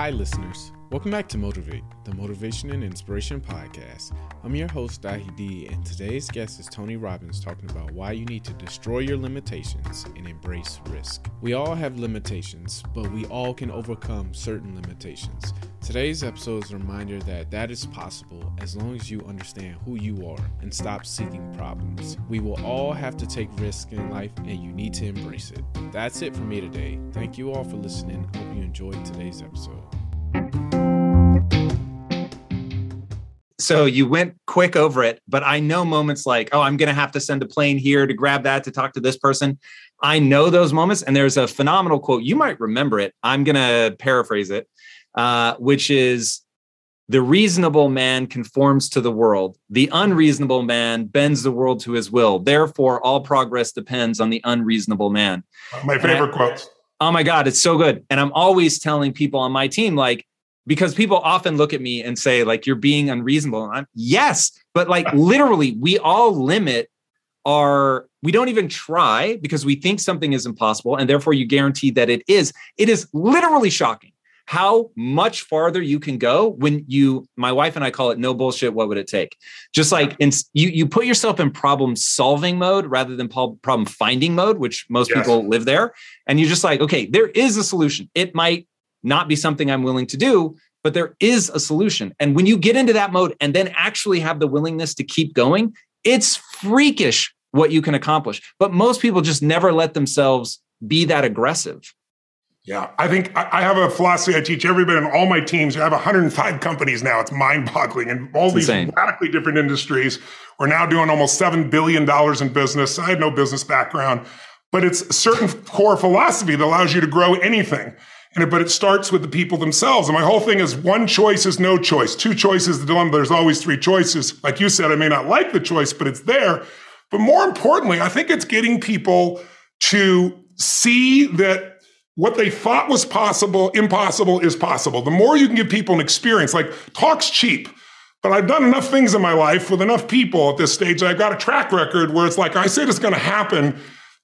Hi, listeners. Welcome back to Motivate, the Motivation and Inspiration Podcast. I'm your host, Dahi D, and today's guest is Tony Robbins talking about why you need to destroy your limitations and embrace risk. We all have limitations, but we all can overcome certain limitations. Today's episode is a reminder that that is possible as long as you understand who you are and stop seeking problems. We will all have to take risks in life, and you need to embrace it. That's it for me today. Thank you all for listening. Hope you enjoyed today's episode. So you went quick over it, but I know moments like, oh, I'm going to have to send a plane here to grab that to talk to this person. I know those moments. And there's a phenomenal quote. You might remember it. I'm going to paraphrase it, uh, which is the reasonable man conforms to the world. The unreasonable man bends the world to his will. Therefore, all progress depends on the unreasonable man. My favorite I, quotes. Oh my God, it's so good. And I'm always telling people on my team, like, because people often look at me and say like you're being unreasonable. And I'm yes but like literally we all limit our we don't even try because we think something is impossible and therefore you guarantee that it is. It is literally shocking how much farther you can go when you my wife and I call it no bullshit what would it take? Just like in, you you put yourself in problem solving mode rather than problem finding mode which most yes. people live there and you're just like okay there is a solution. It might not be something I'm willing to do, but there is a solution. And when you get into that mode and then actually have the willingness to keep going, it's freakish what you can accomplish. But most people just never let themselves be that aggressive. Yeah, I think I have a philosophy I teach everybody in all my teams. I have 105 companies now. It's mind boggling. And all it's these insane. radically different industries. We're now doing almost $7 billion in business. I had no business background, but it's a certain core philosophy that allows you to grow anything. And but it starts with the people themselves. And my whole thing is one choice is no choice. Two choices the dilemma. There's always three choices. Like you said, I may not like the choice, but it's there. But more importantly, I think it's getting people to see that what they thought was possible, impossible is possible. The more you can give people an experience, like talk's cheap. But I've done enough things in my life with enough people at this stage. I've got a track record where it's like I said it's going to happen.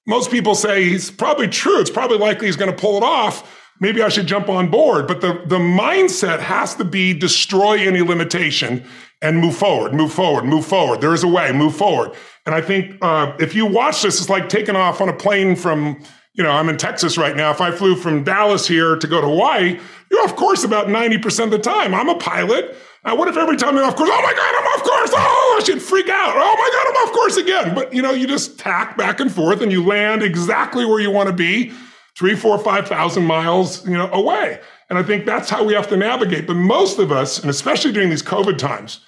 Most people say he's probably true. It's probably likely he's going to pull it off maybe I should jump on board. But the, the mindset has to be destroy any limitation and move forward, move forward, move forward. There is a way, move forward. And I think uh, if you watch this, it's like taking off on a plane from, you know, I'm in Texas right now. If I flew from Dallas here to go to Hawaii, you're off course about 90% of the time. I'm a pilot. Now, what if every time you're off course, oh my God, I'm off course. Oh, I should freak out. Oh my God, I'm off course again. But, you know, you just tack back and forth and you land exactly where you want to be three, four, five thousand miles, you know, away. And I think that's how we have to navigate. But most of us, and especially during these COVID times,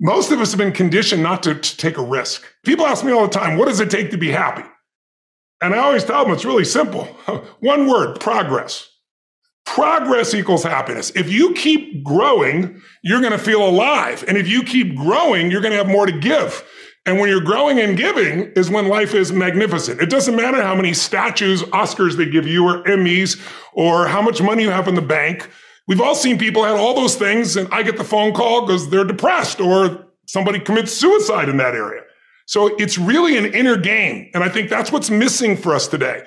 most of us have been conditioned not to, to take a risk. People ask me all the time, what does it take to be happy? And I always tell them it's really simple. One word, progress. Progress equals happiness. If you keep growing, you're going to feel alive. And if you keep growing, you're going to have more to give. And when you're growing and giving is when life is magnificent. It doesn't matter how many statues, Oscars they give you or Emmys or how much money you have in the bank. We've all seen people had all those things and I get the phone call because they're depressed or somebody commits suicide in that area. So it's really an inner game. And I think that's what's missing for us today.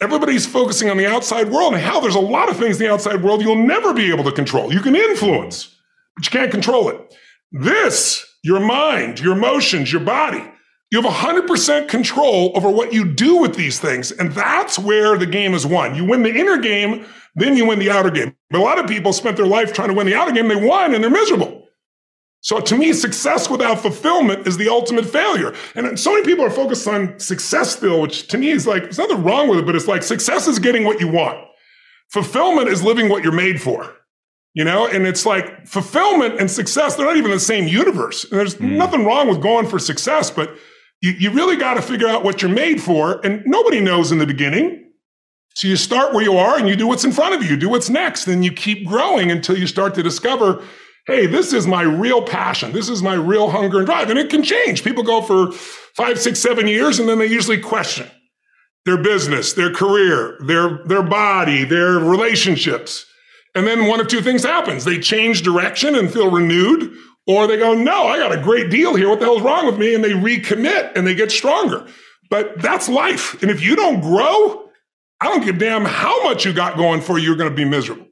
Everybody's focusing on the outside world and how there's a lot of things in the outside world you'll never be able to control. You can influence, but you can't control it. This your mind, your emotions, your body. You have 100% control over what you do with these things. And that's where the game is won. You win the inner game, then you win the outer game. But a lot of people spent their life trying to win the outer game. They won and they're miserable. So to me, success without fulfillment is the ultimate failure. And so many people are focused on success still, which to me is like, there's nothing wrong with it, but it's like success is getting what you want. Fulfillment is living what you're made for you know and it's like fulfillment and success they're not even the same universe. And there's mm. nothing wrong with going for success but you, you really got to figure out what you're made for and nobody knows in the beginning. So you start where you are and you do what's in front of you you do what's next and you keep growing until you start to discover hey this is my real passion this is my real hunger and drive and it can change. People go for five six seven years and then they usually question their business their career their their body their relationships and then one of two things happens. They change direction and feel renewed, or they go, no, I got a great deal here. What the hell's wrong with me? And they recommit and they get stronger. But that's life. And if you don't grow, I don't give a damn how much you got going for you, you're going to be miserable.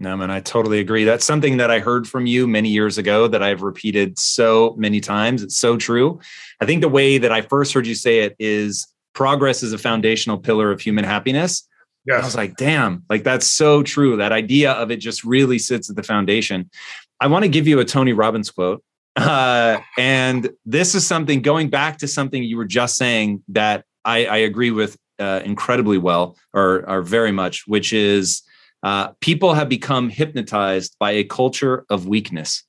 No, man, I totally agree. That's something that I heard from you many years ago that I've repeated so many times. It's so true. I think the way that I first heard you say it is progress is a foundational pillar of human happiness. Yes. I was like, damn, like that's so true. That idea of it just really sits at the foundation. I want to give you a Tony Robbins quote. Uh, and this is something going back to something you were just saying that I, I agree with uh, incredibly well or, or very much, which is uh, people have become hypnotized by a culture of weakness.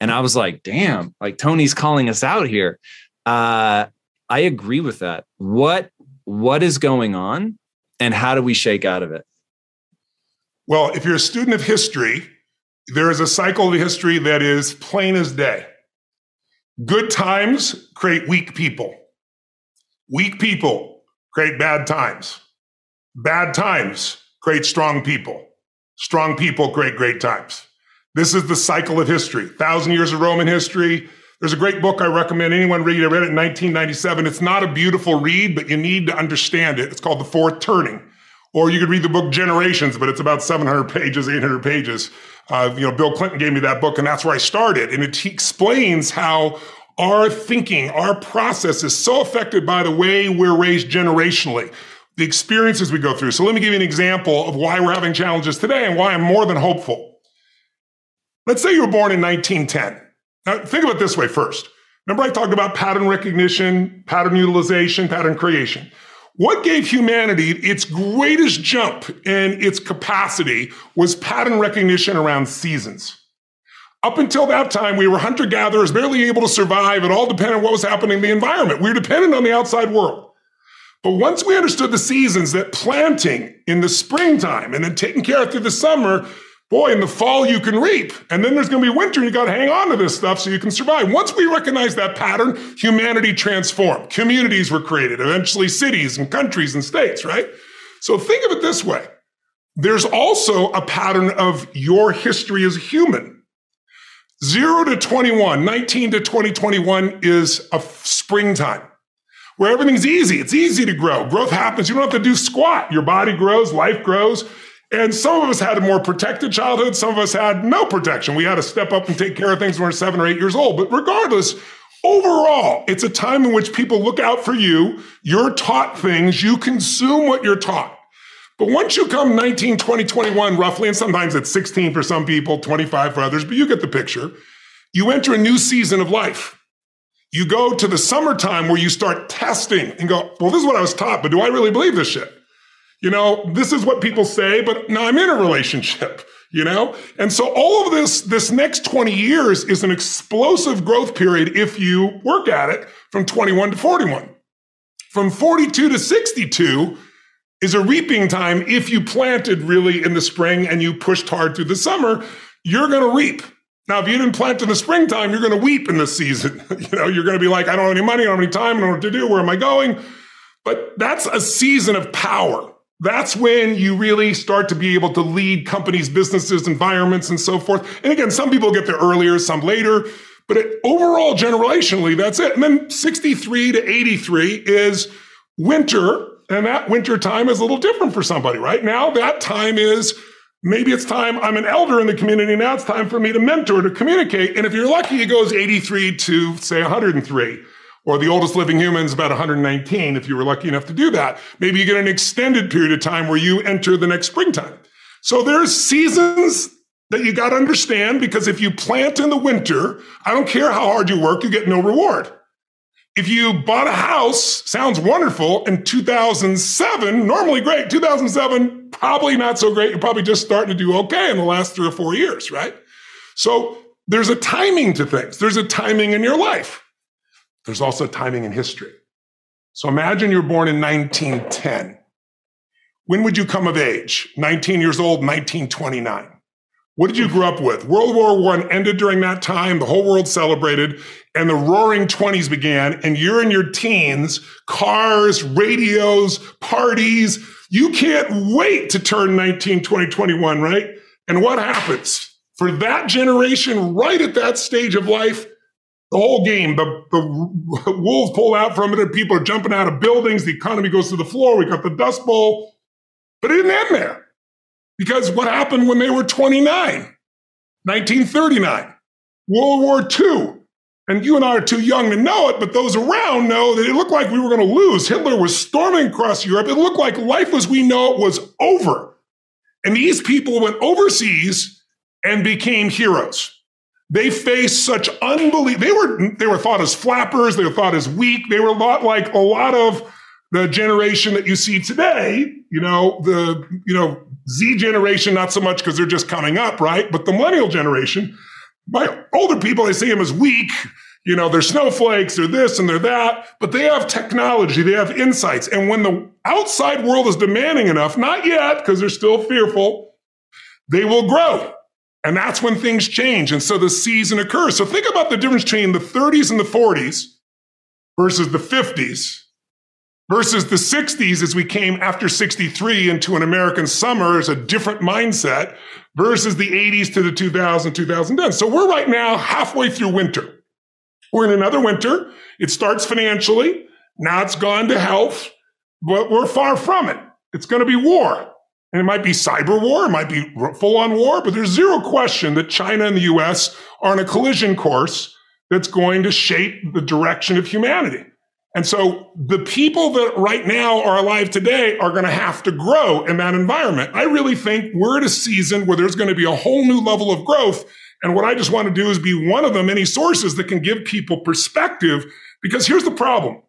And I was like, damn, like Tony's calling us out here. Uh, I agree with that. What what is going on and how do we shake out of it? Well, if you're a student of history, there is a cycle of history that is plain as day. Good times create weak people. Weak people create bad times. Bad times create strong people. Strong people create great times. This is the cycle of history. Thousand years of Roman history. There's a great book I recommend anyone read. I read it in 1997. It's not a beautiful read, but you need to understand it. It's called The Fourth Turning. Or you could read the book Generations, but it's about 700 pages, 800 pages. Uh, you know, Bill Clinton gave me that book, and that's where I started. And it explains how our thinking, our process is so affected by the way we're raised generationally the experiences we go through. So let me give you an example of why we're having challenges today and why I'm more than hopeful. Let's say you were born in 1910. Now, think of it this way first. Remember, I talked about pattern recognition, pattern utilization, pattern creation. What gave humanity its greatest jump in its capacity was pattern recognition around seasons. Up until that time, we were hunter gatherers, barely able to survive. It all depended on what was happening in the environment. We were dependent on the outside world. But once we understood the seasons, that planting in the springtime and then taking care of through the summer, boy, in the fall you can reap. And then there's going to be winter and you got to hang on to this stuff so you can survive. Once we recognize that pattern, humanity transformed. Communities were created, eventually cities and countries and states, right? So think of it this way. There's also a pattern of your history as a human. Zero to 21, 19 to 2021 is a springtime where everything's easy. It's easy to grow. Growth happens. You don't have to do squat. Your body grows, life grows. And some of us had a more protected childhood. Some of us had no protection. We had to step up and take care of things when we are seven or eight years old. But regardless, overall, it's a time in which people look out for you. You're taught things. You consume what you're taught. But once you come 19, 20, 21, roughly, and sometimes it's 16 for some people, 25 for others, but you get the picture, you enter a new season of life. You go to the summertime where you start testing and go, well, this is what I was taught, but do I really believe this shit? You know, this is what people say, but now I'm in a relationship, you know? And so all of this, this next 20 years is an explosive growth period if you work at it from 21 to 41. From 42 to 62 is a reaping time if you planted really in the spring and you pushed hard through the summer, you're going to reap. Now, if you didn't plant in the springtime, you're going to weep in the season. you know, you're going to be like, I don't have any money, I don't have any time, I don't know what to do, where am I going? But that's a season of power. That's when you really start to be able to lead companies, businesses, environments, and so forth. And again, some people get there earlier, some later, but it, overall, generationally, that's it. And then 63 to 83 is winter, and that winter time is a little different for somebody. Right now, that time is Maybe it's time, I'm an elder in the community, now it's time for me to mentor, to communicate. And if you're lucky, it goes 83 to, say, 103. Or the oldest living human is about 119 if you were lucky enough to do that. Maybe you get an extended period of time where you enter the next springtime. So there's seasons that you got to understand because if you plant in the winter, I don't care how hard you work, you get no reward. If you bought a house, sounds wonderful, in 2007, normally great. 2007, probably not so great. You're probably just starting to do okay in the last three or four years, right? So there's a timing to things. There's a timing in your life. There's also timing in history. So imagine you're born in 1910. When would you come of age? 19 years old, 1929. What did you grow up with? World War I ended during that time. The whole world celebrated and the roaring 20s began and you're in your teens, cars, radios, parties. You can't wait to turn 19, 20, 21, right? And what happens? For that generation, right at that stage of life, the whole game, the, the wolves pull out from it and people are jumping out of buildings. The economy goes to the floor. We got the Dust Bowl. But it didn't end there. Because what happened when they were 29? 1939, World War II. And you and I are too young to know it, but those around know that it looked like we were going to lose. Hitler was storming across Europe. It looked like life as we know it was over. And these people went overseas and became heroes. They faced such unbelievable, they were, they were thought as flappers. They were thought as weak. They were a lot like a lot of the generation that you see today, you know, the, you know, Z generation, not so much because they're just coming up, right? But the millennial generation, my older people, I see them as weak. You know, they're snowflakes, they're this and they're that, but they have technology, they have insights. And when the outside world is demanding enough, not yet, because they're still fearful, they will grow. And that's when things change. And so the season occurs. So think about the difference between the 30s and the 40s versus the 50s versus the 60s as we came after 63 into an American summer as a different mindset versus the 80s to the 2000, 2010. So we're right now halfway through winter. We're in another winter. It starts financially. Now it's gone to health, but we're far from it. It's going to be war. And it might be cyber war. It might be full on war, but there's zero question that China and the US are on a collision course that's going to shape the direction of humanity. And so the people that right now are alive today are going to have to grow in that environment. I really think we're at a season where there's going to be a whole new level of growth. And what I just want to do is be one of the many sources that can give people perspective. Because here's the problem.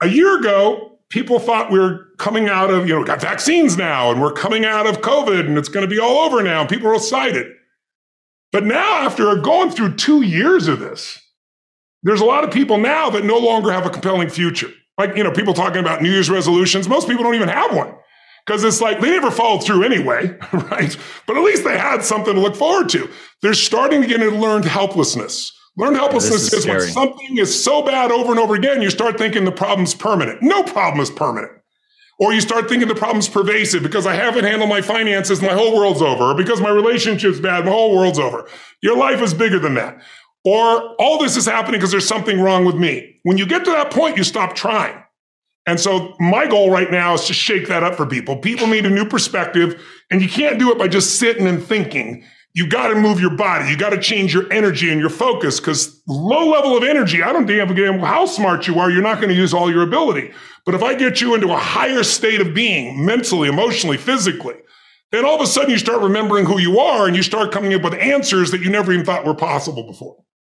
A year ago, people thought we were coming out of, you know, got vaccines now and we're coming out of COVID and it's going to be all over now. People are excited. But now, after going through two years of this, there's a lot of people now that no longer have a compelling future. Like, you know, people talking about New Year's resolutions. Most people don't even have one because it's like they never followed through anyway, right? But at least they had something to look forward to. They're starting to get into learned helplessness. Learned helplessness yeah, is, is when something is so bad over and over again, you start thinking the problem's permanent. No problem is permanent. Or you start thinking the problem's pervasive because I haven't handled my finances, my whole world's over. Or because my relationship's bad, my whole world's over. Your life is bigger than that. Or all this is happening because there's something wrong with me. When you get to that point, you stop trying. And so my goal right now is to shake that up for people. People need a new perspective and you can't do it by just sitting and thinking. You got to move your body. You got to change your energy and your focus because low level of energy, I don't a how smart you are. You're not going to use all your ability. But if I get you into a higher state of being, mentally, emotionally, physically, then all of a sudden you start remembering who you are and you start coming up with answers that you never even thought were possible before.